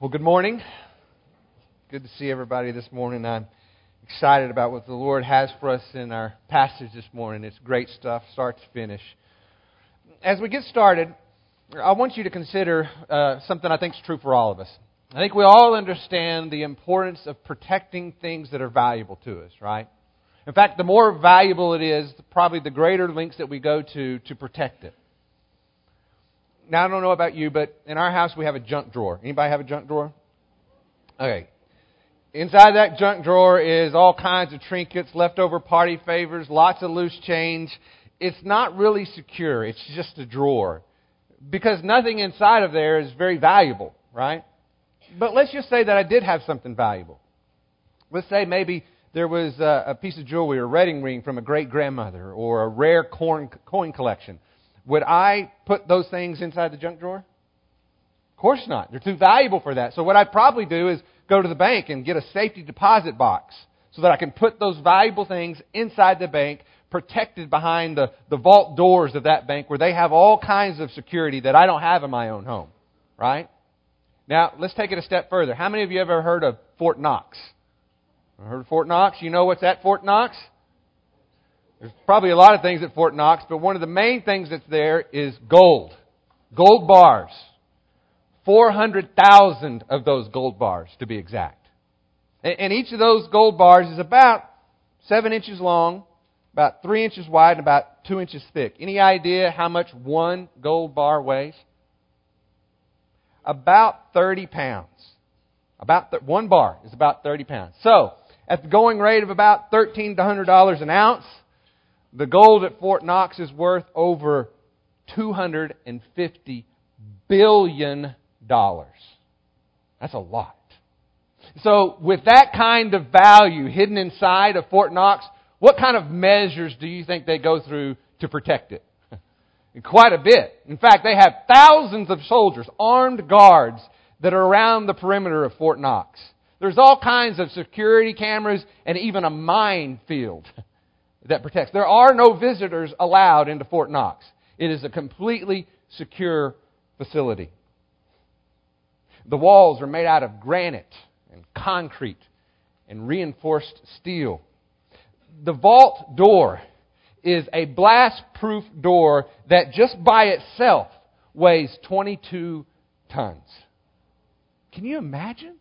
Well, good morning. Good to see everybody this morning. I'm excited about what the Lord has for us in our passage this morning. It's great stuff, start to finish. As we get started, I want you to consider uh, something I think is true for all of us. I think we all understand the importance of protecting things that are valuable to us, right? In fact, the more valuable it is, probably the greater lengths that we go to to protect it. Now, I don't know about you, but in our house we have a junk drawer. Anybody have a junk drawer? Okay. Inside that junk drawer is all kinds of trinkets, leftover party favors, lots of loose change. It's not really secure. It's just a drawer. Because nothing inside of there is very valuable, right? But let's just say that I did have something valuable. Let's say maybe there was a, piece of jewelry or a wedding ring from a great grandmother or a rare coin, coin collection would I put those things inside the junk drawer? Of course not. They're too valuable for that. So what I'd probably do is go to the bank and get a safety deposit box so that I can put those valuable things inside the bank, protected behind the, the vault doors of that bank where they have all kinds of security that I don't have in my own home. Right? Now, let's take it a step further. How many of you have ever heard of Fort Knox? Heard of Fort Knox? You know what's at Fort Knox? There's probably a lot of things at Fort Knox, but one of the main things that's there is gold. Gold bars. 400,000 of those gold bars, to be exact. And each of those gold bars is about 7 inches long, about 3 inches wide, and about 2 inches thick. Any idea how much one gold bar weighs? About 30 pounds. About th- one bar is about 30 pounds. So, at the going rate of about $1,300 an ounce, the gold at Fort Knox is worth over $250 billion. That's a lot. So, with that kind of value hidden inside of Fort Knox, what kind of measures do you think they go through to protect it? Quite a bit. In fact, they have thousands of soldiers, armed guards, that are around the perimeter of Fort Knox. There's all kinds of security cameras and even a minefield that protects. There are no visitors allowed into Fort Knox. It is a completely secure facility. The walls are made out of granite and concrete and reinforced steel. The vault door is a blast proof door that just by itself weighs 22 tons. Can you imagine?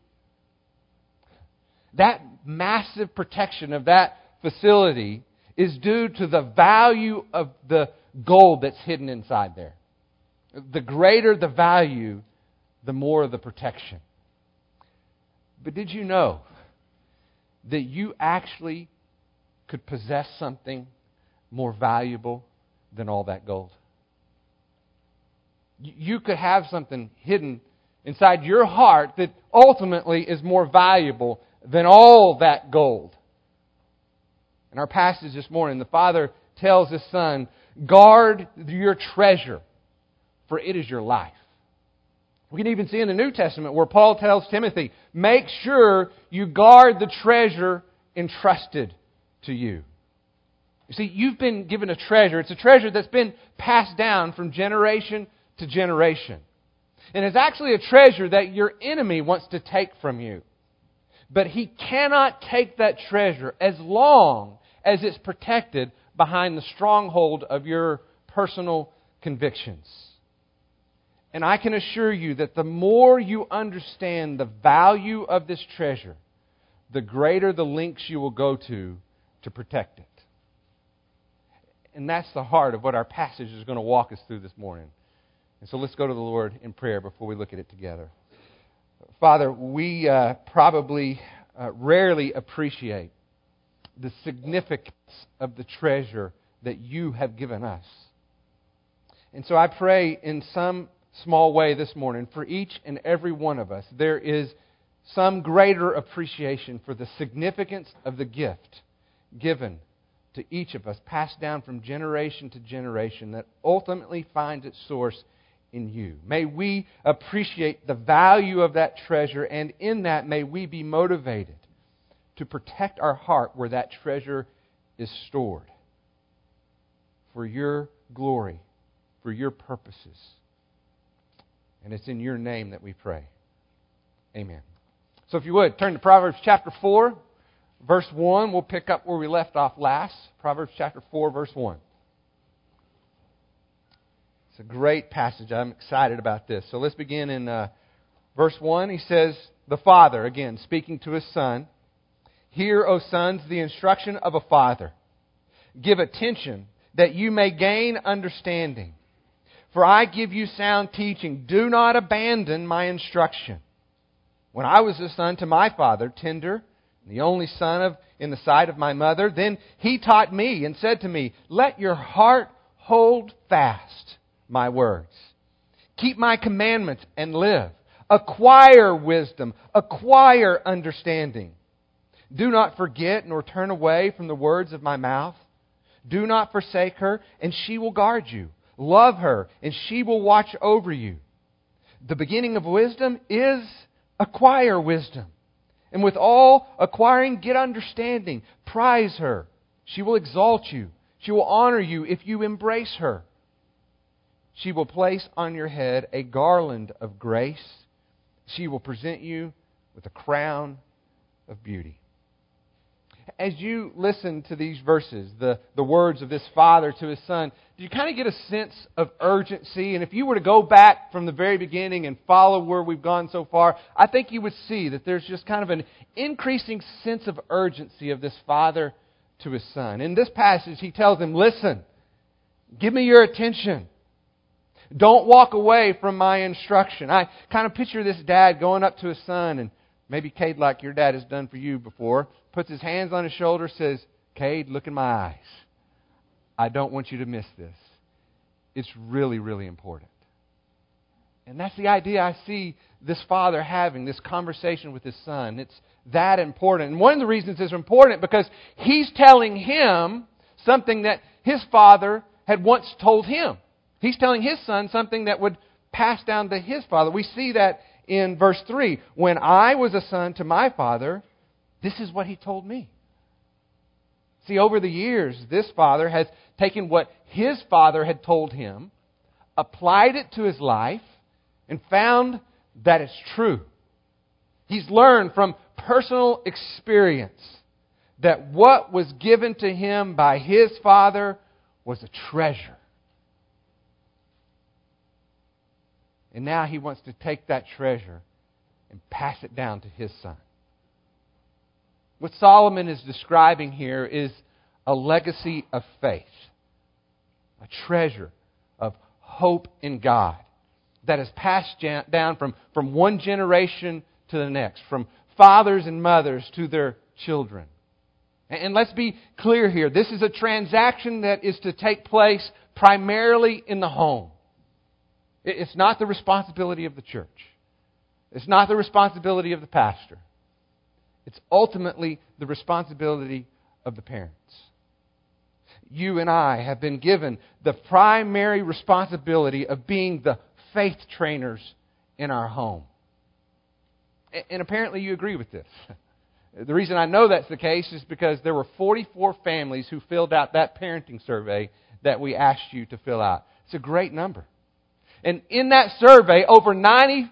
That massive protection of that facility is due to the value of the gold that's hidden inside there. The greater the value, the more the protection. But did you know that you actually could possess something more valuable than all that gold? You could have something hidden inside your heart that ultimately is more valuable than all that gold. In our passage this morning, the Father tells His Son, Guard your treasure, for it is your life. We can even see in the New Testament where Paul tells Timothy, Make sure you guard the treasure entrusted to you. You see, you've been given a treasure. It's a treasure that's been passed down from generation to generation. And it's actually a treasure that your enemy wants to take from you. But he cannot take that treasure as long as it's protected behind the stronghold of your personal convictions. And I can assure you that the more you understand the value of this treasure, the greater the links you will go to to protect it. And that's the heart of what our passage is going to walk us through this morning. And so let's go to the Lord in prayer before we look at it together. Father, we uh, probably uh, rarely appreciate the significance of the treasure that you have given us. And so I pray in some small way this morning for each and every one of us, there is some greater appreciation for the significance of the gift given to each of us, passed down from generation to generation, that ultimately finds its source in you. May we appreciate the value of that treasure, and in that, may we be motivated to protect our heart where that treasure is stored for your glory, for your purposes. And it's in your name that we pray. Amen. So if you would, turn to Proverbs chapter 4, verse 1. We'll pick up where we left off last. Proverbs chapter 4, verse 1. It's a great passage. I'm excited about this. So let's begin in uh, verse 1. He says, The Father, again, speaking to his Son, Hear, O sons, the instruction of a father. Give attention that you may gain understanding. For I give you sound teaching. Do not abandon my instruction. When I was a son to my father, tender, the only son of, in the sight of my mother, then he taught me and said to me, Let your heart hold fast my words. Keep my commandments and live. Acquire wisdom. Acquire understanding. Do not forget nor turn away from the words of my mouth. Do not forsake her, and she will guard you. Love her, and she will watch over you. The beginning of wisdom is acquire wisdom. And with all acquiring, get understanding. Prize her. She will exalt you. She will honor you if you embrace her. She will place on your head a garland of grace. She will present you with a crown of beauty as you listen to these verses, the, the words of this father to his son, do you kind of get a sense of urgency? And if you were to go back from the very beginning and follow where we've gone so far, I think you would see that there's just kind of an increasing sense of urgency of this father to his son. In this passage, he tells him, Listen, give me your attention. Don't walk away from my instruction. I kind of picture this dad going up to his son, and maybe Cade, like your dad has done for you before, puts his hands on his shoulder, says, Cade, look in my eyes. I don't want you to miss this. It's really, really important. And that's the idea I see this father having, this conversation with his son. It's that important. And one of the reasons it's important because he's telling him something that his father had once told him. He's telling his son something that would pass down to his father. We see that in verse 3. When I was a son to my father, this is what he told me. See, over the years, this father has taken what his father had told him, applied it to his life, and found that it's true. He's learned from personal experience that what was given to him by his father was a treasure. And now he wants to take that treasure and pass it down to his son. What Solomon is describing here is a legacy of faith, a treasure of hope in God that is passed down from, from one generation to the next, from fathers and mothers to their children. And let's be clear here this is a transaction that is to take place primarily in the home. It's not the responsibility of the church, it's not the responsibility of the pastor. It's ultimately the responsibility of the parents. You and I have been given the primary responsibility of being the faith trainers in our home. And apparently you agree with this. The reason I know that's the case is because there were 44 families who filled out that parenting survey that we asked you to fill out. It's a great number. And in that survey, over 90%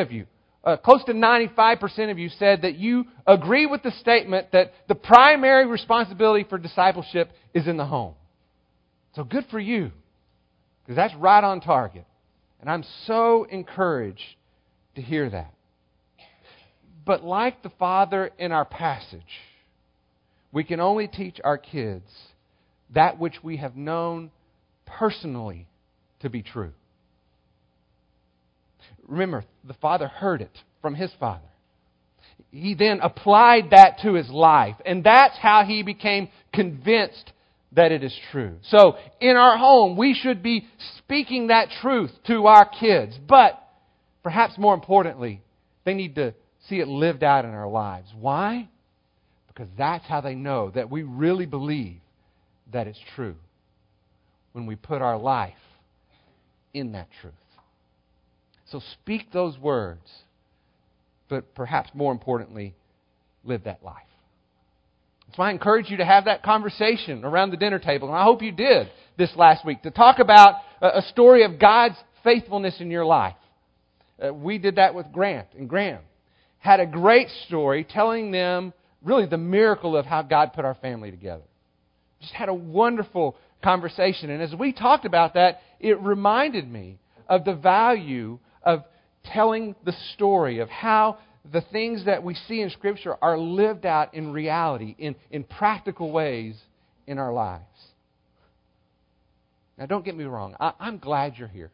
of you uh, close to 95% of you said that you agree with the statement that the primary responsibility for discipleship is in the home. So good for you, because that's right on target. And I'm so encouraged to hear that. But like the Father in our passage, we can only teach our kids that which we have known personally to be true. Remember, the father heard it from his father. He then applied that to his life, and that's how he became convinced that it is true. So, in our home, we should be speaking that truth to our kids, but perhaps more importantly, they need to see it lived out in our lives. Why? Because that's how they know that we really believe that it's true when we put our life in that truth. So speak those words, but perhaps more importantly, live that life. So I encourage you to have that conversation around the dinner table, and I hope you did this last week, to talk about a story of God's faithfulness in your life. Uh, we did that with Grant and Graham. had a great story telling them really the miracle of how God put our family together. Just had a wonderful conversation. And as we talked about that, it reminded me of the value of telling the story of how the things that we see in Scripture are lived out in reality, in, in practical ways in our lives. Now, don't get me wrong. I, am glad you're here.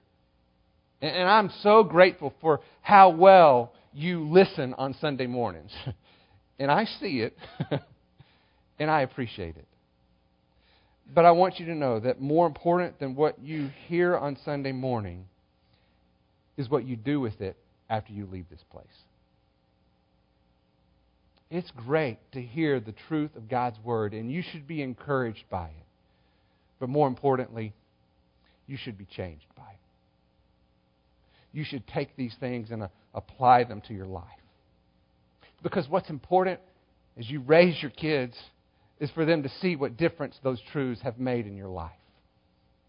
And, and I'm so grateful for how well you listen on Sunday mornings. and I see it, and I appreciate it. But I want you to know that more important than what you hear on Sunday morning is what you do with it after you leave this place. It's great to hear the truth of God's Word, and you should be encouraged by it. But more importantly, you should be changed by it. You should take these things and uh, apply them to your life. Because what's important as you raise your kids is for them to see what difference those truths have made in your life.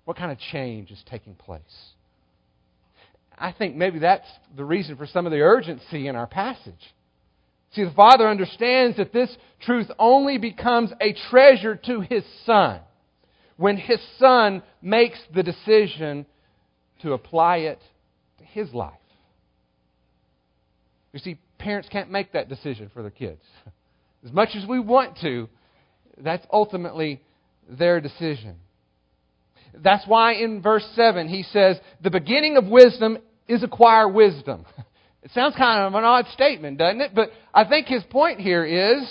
What kind of change is taking place? I think maybe that's the reason for some of the urgency in our passage. See, the Father understands that this truth only becomes a treasure to His Son when His Son makes the decision to apply it to His life. You see, parents can't make that decision for their kids. As much as we want to, that's ultimately their decision. That's why in verse 7 he says, The beginning of wisdom is acquire wisdom. It sounds kind of an odd statement, doesn't it? But I think his point here is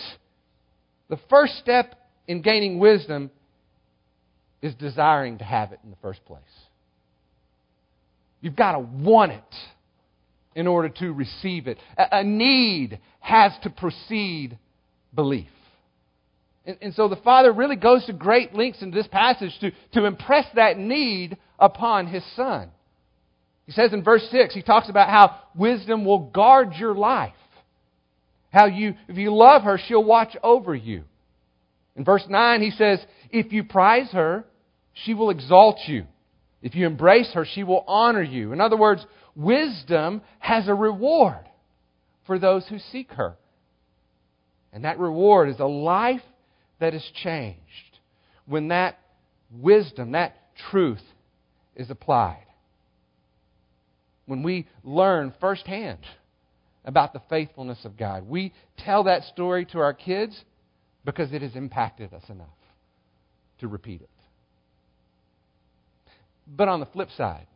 the first step in gaining wisdom is desiring to have it in the first place. You've got to want it in order to receive it. A need has to precede belief. And, and, so the Father really goes to great lengths in this passage to, to impress that need upon His Son. He says in verse 6, he talks about how wisdom will guard your life. How you, if you love her, she'll watch over you. In verse 9, he says, If you prize her, she will exalt you. If you embrace her, she will honor you. In other words, wisdom has a reward for those who seek her. And that reward is a life that is changed when that wisdom, that truth is applied when we learn firsthand about the faithfulness of God. We tell that story to our kids because it has impacted us enough to repeat it. But on the flip side,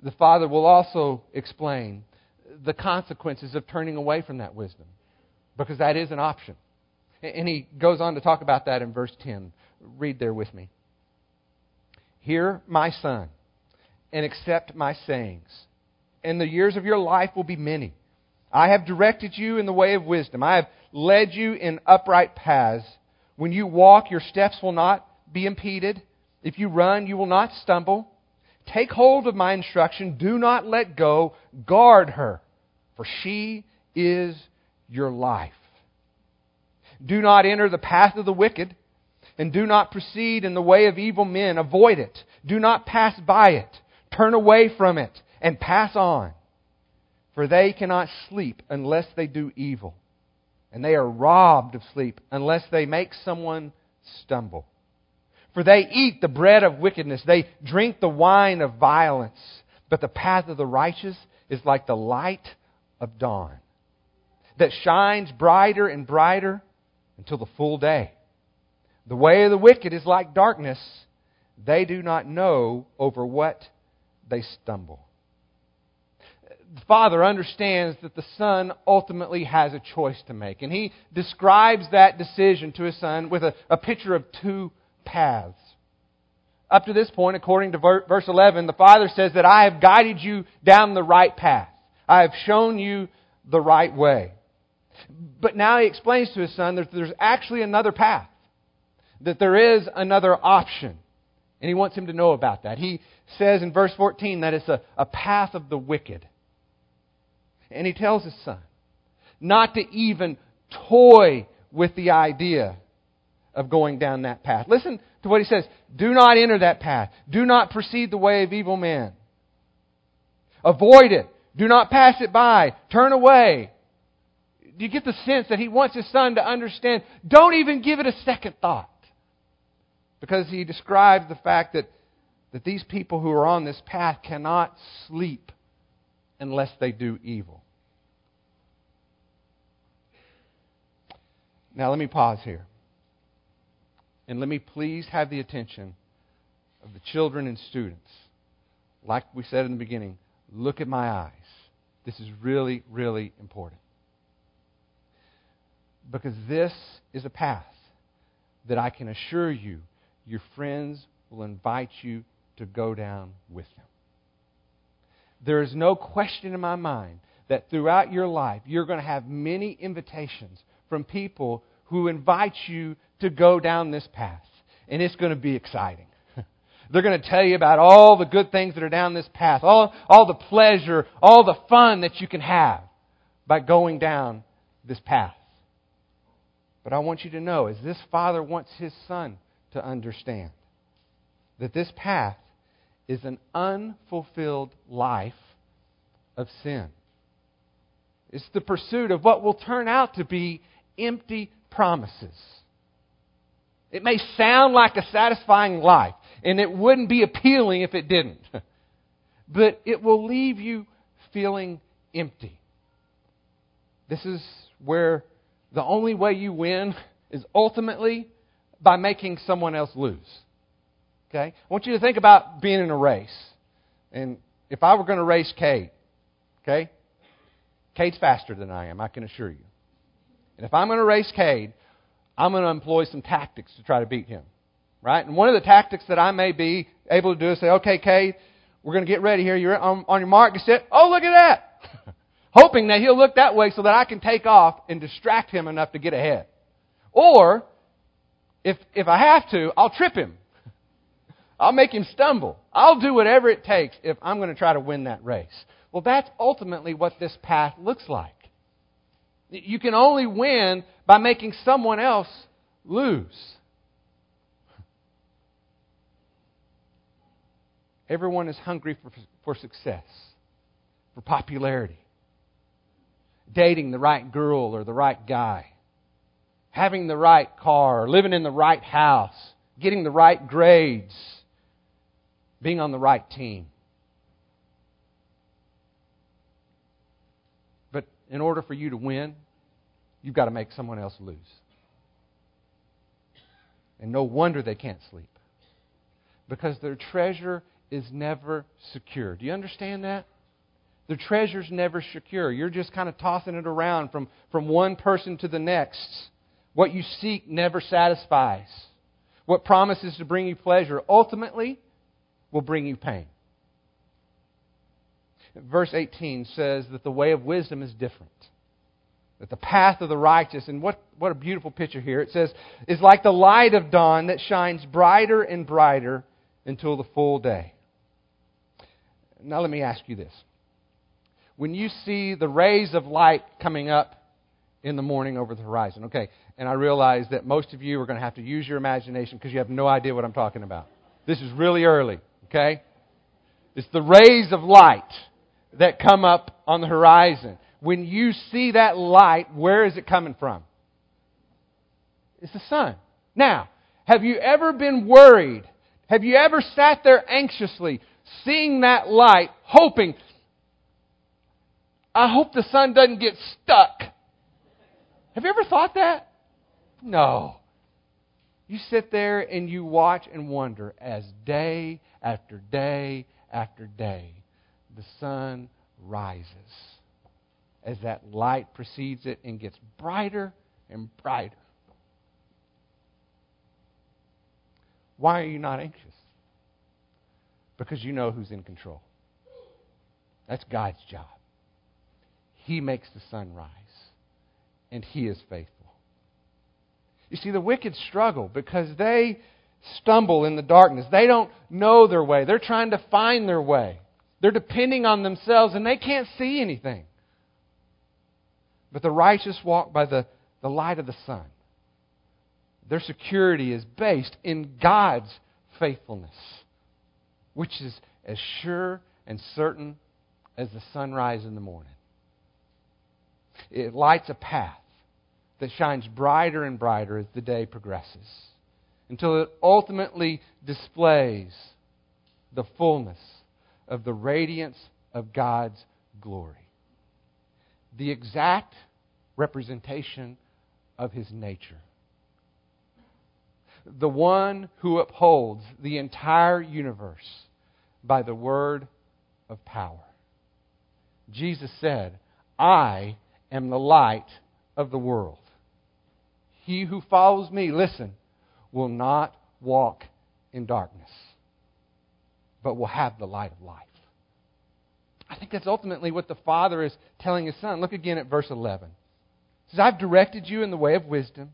the Father will also explain the consequences of turning away from that wisdom because that is an option. And he goes on to talk about that in verse 10. Read there with me. Hear, my son, and accept my sayings and the years of your life will be many. I have directed you in the way of wisdom. I have led you in upright paths. When you walk, your steps will not be impeded. If you run, you will not stumble. Take hold of my instruction. Do not let go. Guard her, for she is your life. Do not enter the path of the wicked, and do not proceed in the way of evil men. Avoid it. Do not pass by it. Turn away from it and pass on. For they cannot sleep unless they do evil, and they are robbed of sleep unless they make someone stumble. For they eat the bread of wickedness, they drink the wine of violence, but the path of the righteous is like the light of dawn that shines brighter and brighter until the full day. The way of the wicked is like darkness. They do not know over what they stumble the Father understands that the Son ultimately has a choice to make. And He describes that decision to His Son with a, a picture of two paths. Up to this point, according to verse 11, the Father says that I have guided you down the right path. I have shown you the right way. But now He explains to His Son that there's actually another path, that there is another option. And He wants him to know about that. He says in verse 14 that it's a, a path of the wicked. And he tells his son not to even toy with the idea of going down that path. Listen to what he says. Do not enter that path. Do not proceed the way of evil men. Avoid it. Do not pass it by. Turn away. Do you get the sense that he wants his son to understand? Don't even give it a second thought. Because he describes the fact that, that these people who are on this path cannot sleep unless they do evil. Now, let me pause here. And let me please have the attention of the children and students. Like we said in the beginning, look at my eyes. This is really, really important. Because this is a path that I can assure you your friends will invite you to go down with them. There is no question in my mind that throughout your life you're going to have many invitations from people who invite you to go down this path. And it's going to be exciting. They're going to tell you about all the good things that are down this path, all, all the pleasure, all the fun that you can have by going down this path. But I want you to know, as this father wants his son to understand, that this path is an unfulfilled life of sin. It's the pursuit of what will turn out to be empty promises. It may sound like a satisfying life, and it wouldn't be appealing if it didn't. but it will leave you feeling empty. This is where the only way you win is ultimately by making someone else lose. Okay? I want you to think about being in a race. And if I were going to race Cade, okay? Cade's faster than I am, I can assure you. And if I'm going to race Cade, I'm going to employ some tactics to try to beat him. Right? And one of the tactics that I may be able to do is say, okay, Cade, we're going to get ready here. You're on, on your mark. and set. Oh, look at that. Hoping that he'll look that way so that I can take off and distract him enough to get ahead. Or, if, if I have to, I'll trip him. I'll make him stumble. I'll do whatever it takes if I'm going to try to win that race. Well, that's ultimately what this path looks like. You can only win by making someone else lose. Everyone is hungry for, for success, for popularity, dating the right girl or the right guy, having the right car, living in the right house, getting the right grades, being on the right team. But in order for you to win, you've got to make someone else lose. And no wonder they can't sleep. Because their treasure is never secure. Do you understand that? The treasure's never secure. You're just kind of tossing it around from, from one person to the next. What you seek never satisfies. What promises to bring you pleasure ultimately will bring you pain. Verse 18 says that the way of wisdom is different that the path of the righteous, and what, what a beautiful picture here. It says, is like the light of dawn that shines brighter and brighter until the full day. Now, let me ask you this. When you see the rays of light coming up in the morning over the horizon, okay, and I realize that most of you are going to have to use your imagination because you have no idea what I'm talking about. This is really early, okay? It's the rays of light that come up on the horizon when you see that light, where is it coming from? It's the sun. Now, have you ever been worried? Have you ever sat there anxiously, seeing that light, hoping, I hope the sun doesn't get stuck? Have you ever thought that? No. You sit there and you watch and wonder as day after day after day the sun rises as that light precedes it and gets brighter and brighter. Why are you not anxious? Because you know who's in control. That's God's job. He makes the sun rise, and He is faithful. You see, the wicked struggle because they stumble in the darkness. They don't know their way. They're trying to find their way. They're depending on themselves, and they can't see anything. But the righteous walk by the, the light of the sun. Their security is based in God's faithfulness, which is as sure and certain as the sunrise in the morning. It lights a path that shines brighter and brighter as the day progresses until it ultimately displays the fullness of the radiance of God's glory. The exact representation of his nature. The one who upholds the entire universe by the word of power. Jesus said, I am the light of the world. He who follows me, listen, will not walk in darkness, but will have the light of life. I think that's ultimately what the Father is telling His Son. Look again at verse 11. It says, I've directed you in the way of wisdom.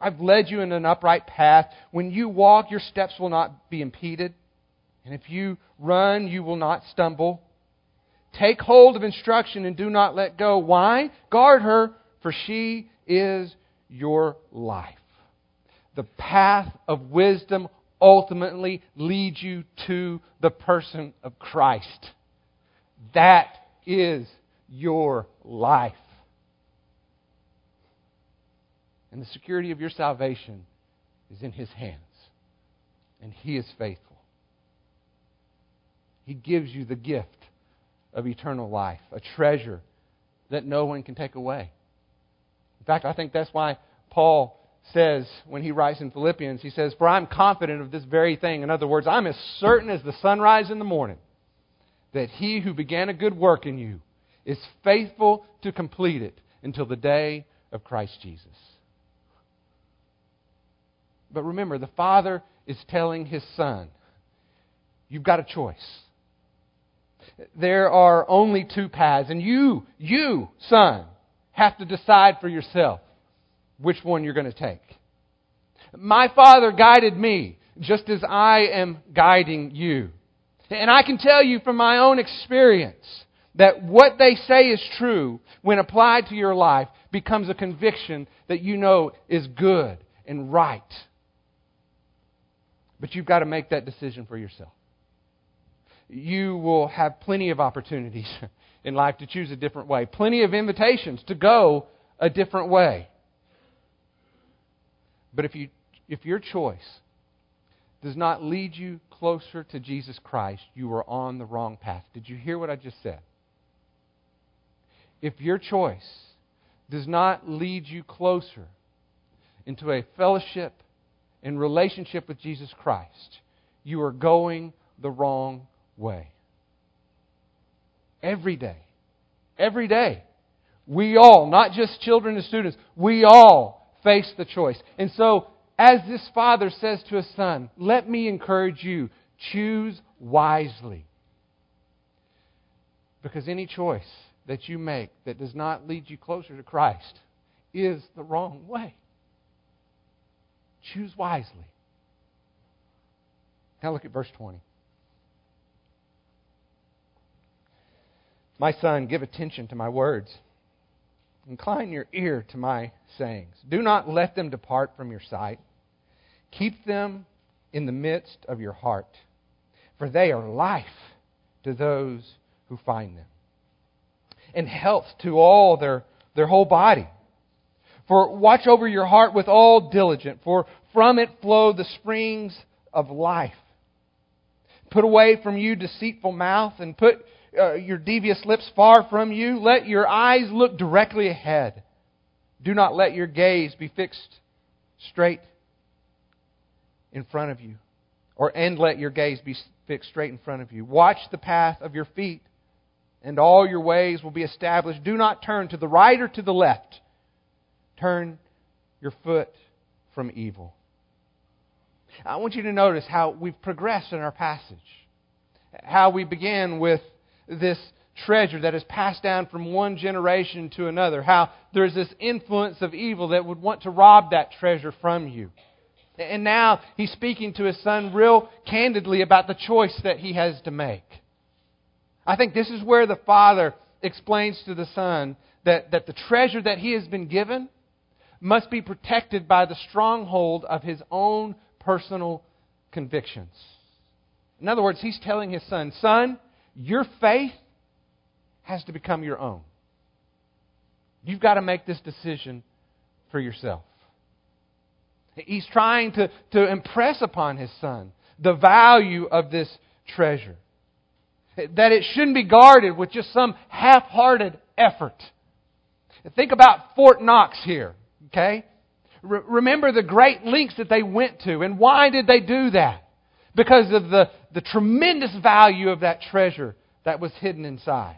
I've led you in an upright path. When you walk, your steps will not be impeded. And if you run, you will not stumble. Take hold of instruction and do not let go. Why? Guard her, for she is your life. The path of wisdom ultimately leads you to the person of Christ. That is your life. And the security of your salvation is in His hands. And He is faithful. He gives you the gift of eternal life, a treasure that no one can take away. In fact, I think that's why Paul says when he writes in Philippians, he says, For I'm confident of this very thing. In other words, I'm as certain as the sunrise in the morning that he who began a good work in you is faithful to complete it until the day of Christ Jesus. But remember, the Father is telling his Son, You've got a choice there are only two paths. And you, you, son, have to decide for yourself which one you're going to take. My father guided me just as I am guiding you. And I can tell you from my own experience that what they say is true when applied to your life becomes a conviction that you know is good and right. But you've got to make that decision for yourself you will have plenty of opportunities in life to choose a different way, plenty of invitations to go a different way. But if, you, if your choice does not lead you closer to Jesus Christ, you are on the wrong path. Did you hear what I just said? If your choice does not lead you closer into a fellowship and relationship with Jesus Christ, you are going the wrong way. Every day. Every day. We all, not just children and students, we all face the choice. And so, as this father says to his son, let me encourage you choose wisely. Because any choice that you make that does not lead you closer to Christ is the wrong way. Choose wisely. Now look at verse 20. My son, give attention to my words. Incline your ear to my sayings. Do not let them depart from your sight. Keep them in the midst of your heart, for they are life to those who find them, and health to all their, their whole body. For watch over your heart with all diligence, for from it flow the springs of life. Put away from you deceitful mouth, and put uh, your devious lips far from you. Let your eyes look directly ahead. Do not let your gaze be fixed straight in front of you. Or and let your gaze be fixed straight in front of you. Watch the path of your feet, and all your ways will be established. Do not turn to the right or to the left. Turn your foot from evil. I want you to notice how we've progressed in our passage. How we began with this treasure that is passed down from one generation to another. How there's this influence of evil that would want to rob that treasure from you. And now he's speaking to his son real candidly about the choice that he has to make. I think this is where the father explains to the son that, that the treasure that he has been given must be protected by the stronghold of his own personal convictions. In other words, he's telling his son, Son, your faith has to become your own. You've got to make this decision for yourself. He's trying to, to impress upon his son the value of this treasure. That it shouldn't be guarded with just some half hearted effort. Think about Fort Knox here, okay? Re- remember the great lengths that they went to. And why did they do that? Because of the, the tremendous value of that treasure that was hidden inside.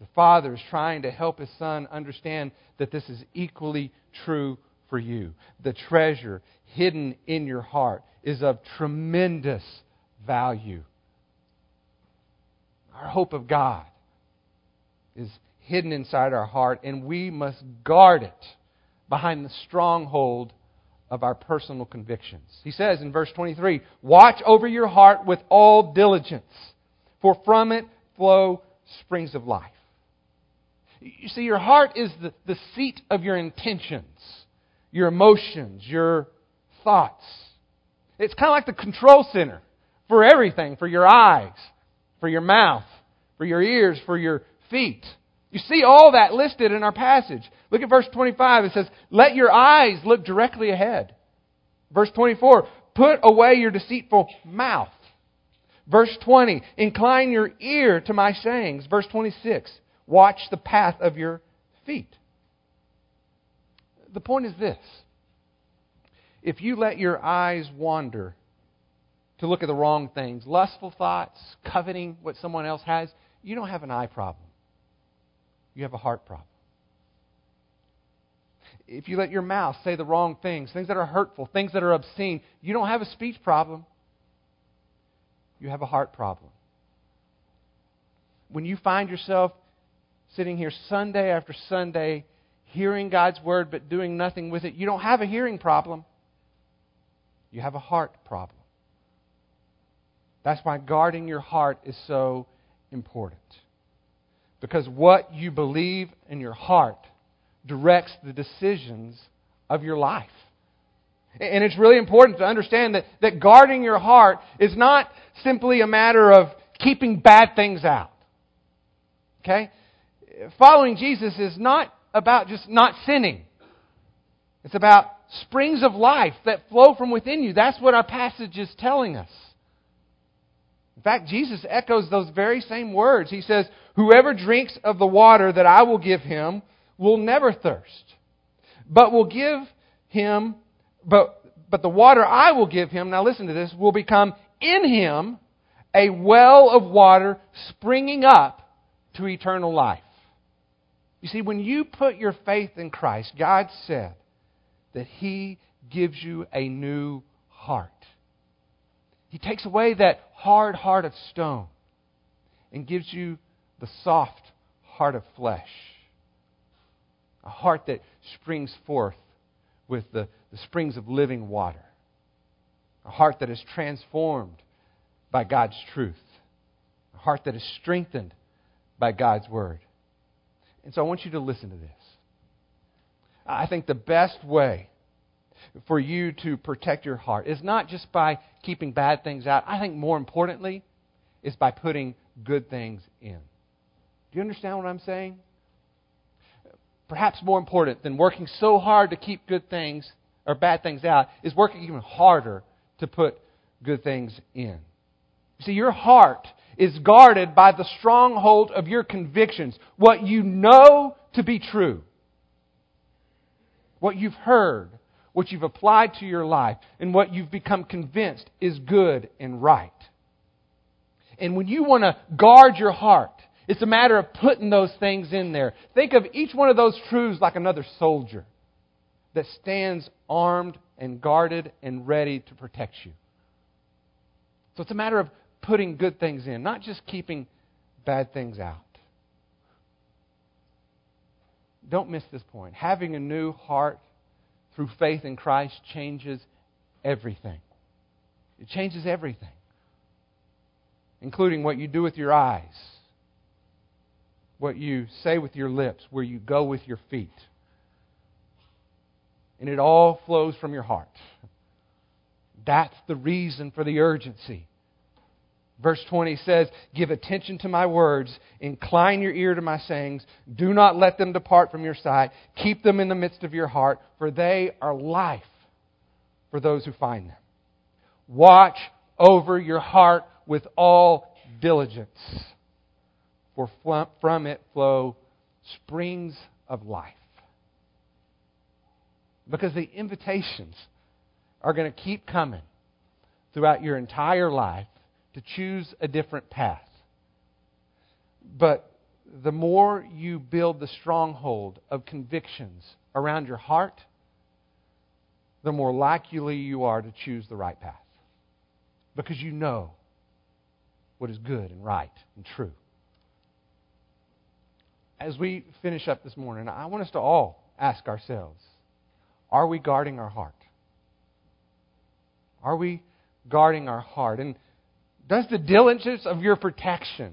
The father is trying to help his son understand that this is equally true for you. The treasure hidden in your heart is of tremendous value. Our hope of God is hidden inside our heart, and we must guard it behind the stronghold of our personal convictions. He says in verse 23 Watch over your heart with all diligence, for from it flow springs of life. You see, your heart is the, the seat of your intentions, your emotions, your thoughts. It's kind of like the control center for everything for your eyes, for your mouth, for your ears, for your feet. You see all that listed in our passage. Look at verse 25. It says, Let your eyes look directly ahead. Verse 24, Put away your deceitful mouth. Verse 20, Incline your ear to my sayings. Verse 26, Watch the path of your feet. The point is this if you let your eyes wander to look at the wrong things, lustful thoughts, coveting what someone else has, you don't have an eye problem you have a heart problem. If you let your mouth say the wrong things, things that are hurtful, things that are obscene, you don't have a speech problem. You have a heart problem. When you find yourself sitting here Sunday after Sunday, hearing God's word but doing nothing with it, you don't have a hearing problem. You have a heart problem. That's why guarding your heart is so important. Because what you believe in your heart directs the decisions of your life. And it's really important to understand that, that guarding your heart is not simply a matter of keeping bad things out. Okay? Following Jesus is not about just not sinning. It's about springs of life that flow from within you. That's what our passage is telling us. In fact, Jesus echoes those very same words. He says, Whoever drinks of the water that I will give him will never thirst, but will give him, but, but the water I will give him, now listen to this, will become in him a well of water springing up to eternal life. You see, when you put your faith in Christ, God said that He gives you a new heart. He takes away that hard heart of stone and gives you the soft heart of flesh. A heart that springs forth with the, the springs of living water. A heart that is transformed by God's truth. A heart that is strengthened by God's word. And so I want you to listen to this. I think the best way for you to protect your heart is not just by keeping bad things out. I think more importantly is by putting good things in. Do you understand what I'm saying? Perhaps more important than working so hard to keep good things or bad things out is working even harder to put good things in. See, your heart is guarded by the stronghold of your convictions, what you know to be true, what you've heard, what you've applied to your life, and what you've become convinced is good and right. And when you want to guard your heart, it's a matter of putting those things in there. Think of each one of those truths like another soldier that stands armed and guarded and ready to protect you. So it's a matter of putting good things in, not just keeping bad things out. Don't miss this point. Having a new heart through faith in Christ changes everything. It changes everything, including what you do with your eyes what you say with your lips, where you go with your feet. And it all flows from your heart. That's the reason for the urgency. Verse 20 says, Give attention to my words, incline your ear to my sayings, do not let them depart from your sight, keep them in the midst of your heart, for they are life for those who find them. Watch over your heart with all diligence, for from it flow springs of life. Because the invitations are going to keep coming throughout your entire life to choose a different path. But the more you build the stronghold of convictions around your heart, the more likely you are to choose the right path. Because you know what is good and right and true. As we finish up this morning, I want us to all ask ourselves are we guarding our heart? Are we guarding our heart? And does the diligence of your protection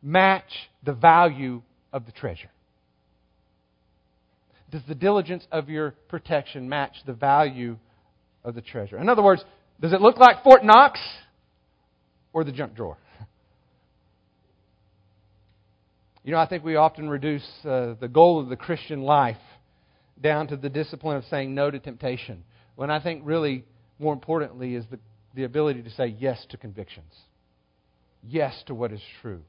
match the value of the treasure? Does the diligence of your protection match the value of the treasure? In other words, does it look like Fort Knox or the junk drawer? You know, I think we often reduce uh, the goal of the Christian life down to the discipline of saying no to temptation, when I think really more importantly is the the ability to say yes to convictions, yes to what is true,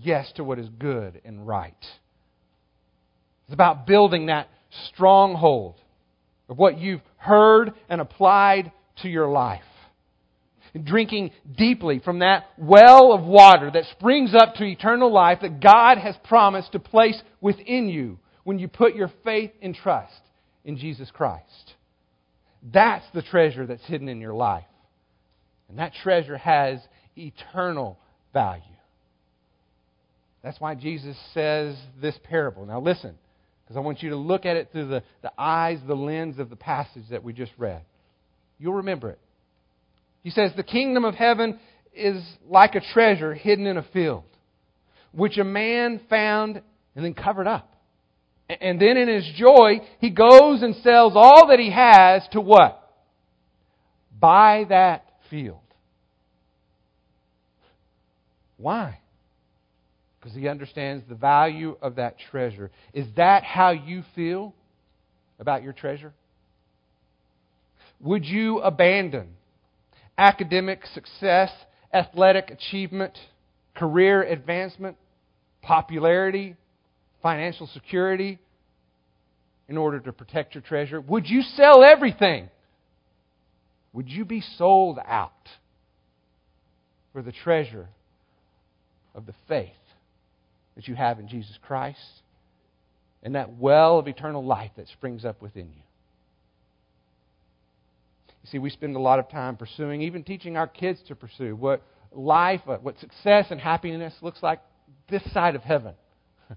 yes to what is good and right. It's about building that stronghold of what you've heard and applied to your life. Drinking deeply from that well of water that springs up to eternal life that God has promised to place within you when you put your faith and trust in Jesus Christ. That's the treasure that's hidden in your life. And that treasure has eternal value. That's why Jesus says this parable. Now, listen, because I want you to look at it through the, the eyes, the lens of the passage that we just read. You'll remember it. He says, The kingdom of heaven is like a treasure hidden in a field, which a man found and then covered up. And then in his joy, he goes and sells all that he has to what? Buy that field. Why? Because he understands the value of that treasure. Is that how you feel about your treasure? Would you abandon academic success, athletic achievement, career advancement, popularity, financial security in order to protect your treasure? Would you sell everything would you be sold out for the treasure of the faith that you have in Jesus Christ and that well of eternal life that springs up within you? You see, we spend a lot of time pursuing, even teaching our kids to pursue what life, what success and happiness looks like this side of heaven.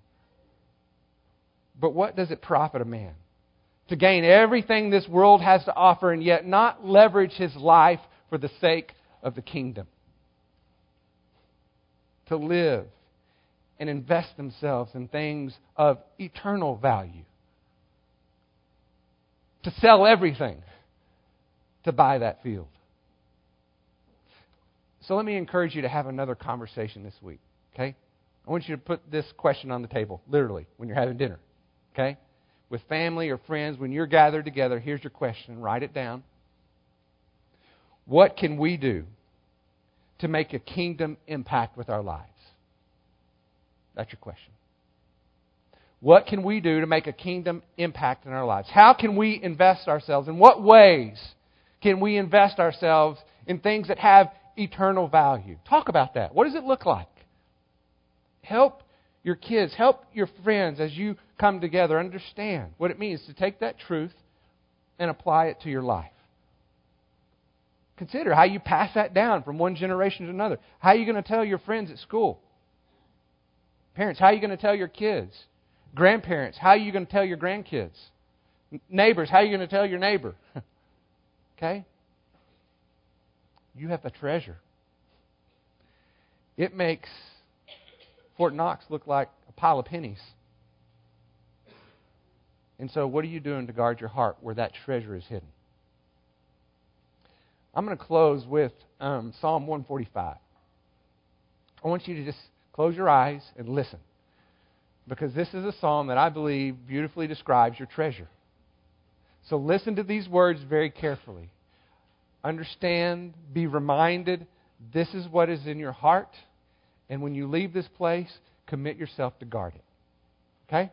but what does it profit a man to gain everything this world has to offer and yet not leverage his life for the sake of the kingdom. To live and invest themselves in things of eternal value. To sell everything to buy that field. So let me encourage you to have another conversation this week, okay? I want you to put this question on the table, literally, when you're having dinner, okay? with family or friends, when you're gathered together, here's your question. Write it down. What can we do to make a kingdom impact with our lives? That's your question. What can we do to make a kingdom impact in our lives? How can we invest ourselves? In what ways can we invest ourselves in things that have eternal value? Talk about that. What does it look like? Help your kids, help your friends as you come together understand what it means to take that truth and apply it to your life. Consider how you pass that down from one generation to another. How are you going to tell your friends at school? Parents, how are you going to tell your kids? Grandparents, how are you going to tell your grandkids? Neighbors, how are you going to tell your neighbor? okay? You have a treasure. It makes Fort Knox look like a pile of pennies. And so, what are you doing to guard your heart where that treasure is hidden? I'm going to close with um, Psalm 145. I want you to just close your eyes and listen. Because this is a psalm that I believe beautifully describes your treasure. So listen to these words very carefully. Understand, be reminded this is what is in your heart. And when you leave this place, commit yourself to guard it. Okay?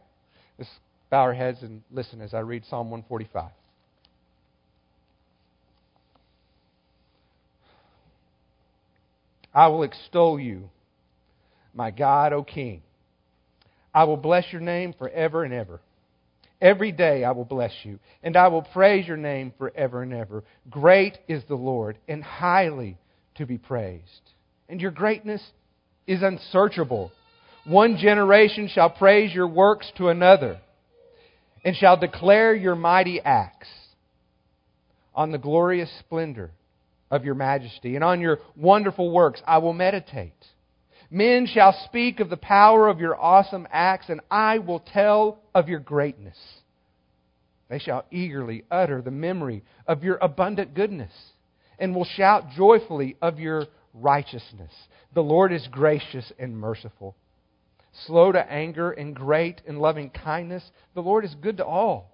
Let's bow our heads and listen as I read Psalm 145. I will extol you, my God, O King. I will bless your name forever and ever. Every day I will bless you, and I will praise your name forever and ever. Great is the Lord, and highly to be praised. And your greatness is unsearchable. One generation shall praise your works to another, and shall declare your mighty acts on the glorious splendor of your majesty, and on your wonderful works I will meditate. Men shall speak of the power of your awesome acts, and I will tell of your greatness. They shall eagerly utter the memory of your abundant goodness, and will shout joyfully of your righteousness. The Lord is gracious and merciful, slow to anger and great in loving kindness. The Lord is good to all,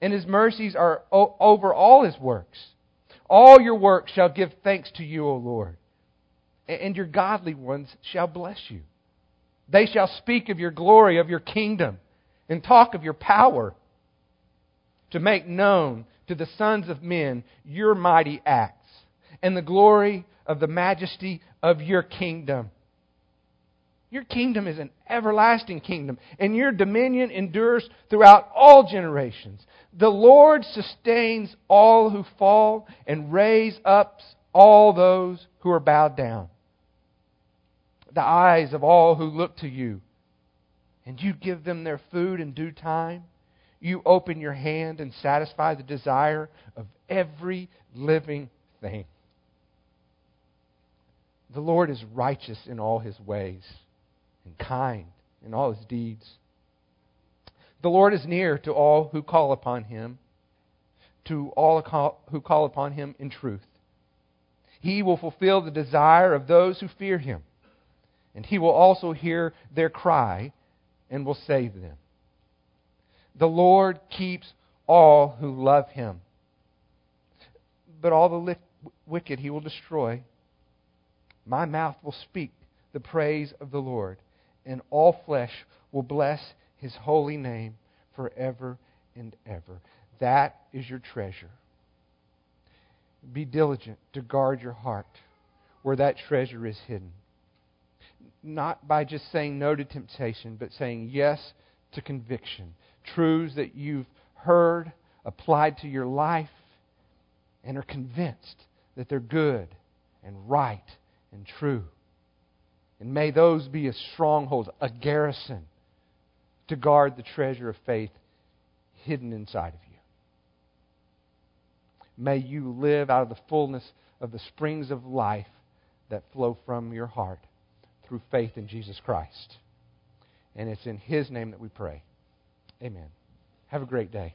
and his mercies are over all his works. All your works shall give thanks to you, O Lord and your godly ones shall bless you. They shall speak of your glory, of your kingdom, and talk of your power to make known to the sons of men your mighty acts and the glory of the majesty of your kingdom. Your kingdom is an everlasting kingdom, and your dominion endures throughout all generations. The Lord sustains all who fall and raise up all those who are bowed down the eyes of all who look to you. And you give them their food in due time. You open your hand and satisfy the desire of every living thing. The Lord is righteous in all his ways and kind in all his deeds. The Lord is near to all who call upon him, to all who call upon him in truth. He will fulfill the desire of those who fear him and he will also hear their cry and will save them. The Lord keeps all who love him, but all the wicked he will destroy. My mouth will speak the praise of the Lord, and all flesh will bless his holy name forever and ever. That is your treasure. Be diligent to guard your heart where that treasure is hidden not by just saying no to temptation, but saying yes to conviction. Truths that you've heard, applied to your life, and are convinced that they're good and right and true. And may those be a stronghold, a garrison to guard the treasure of faith hidden inside of you. May you live out of the fullness of the springs of life that flow from your heart through faith in Jesus Christ. And it's in His name that we pray. Amen. Have a great day.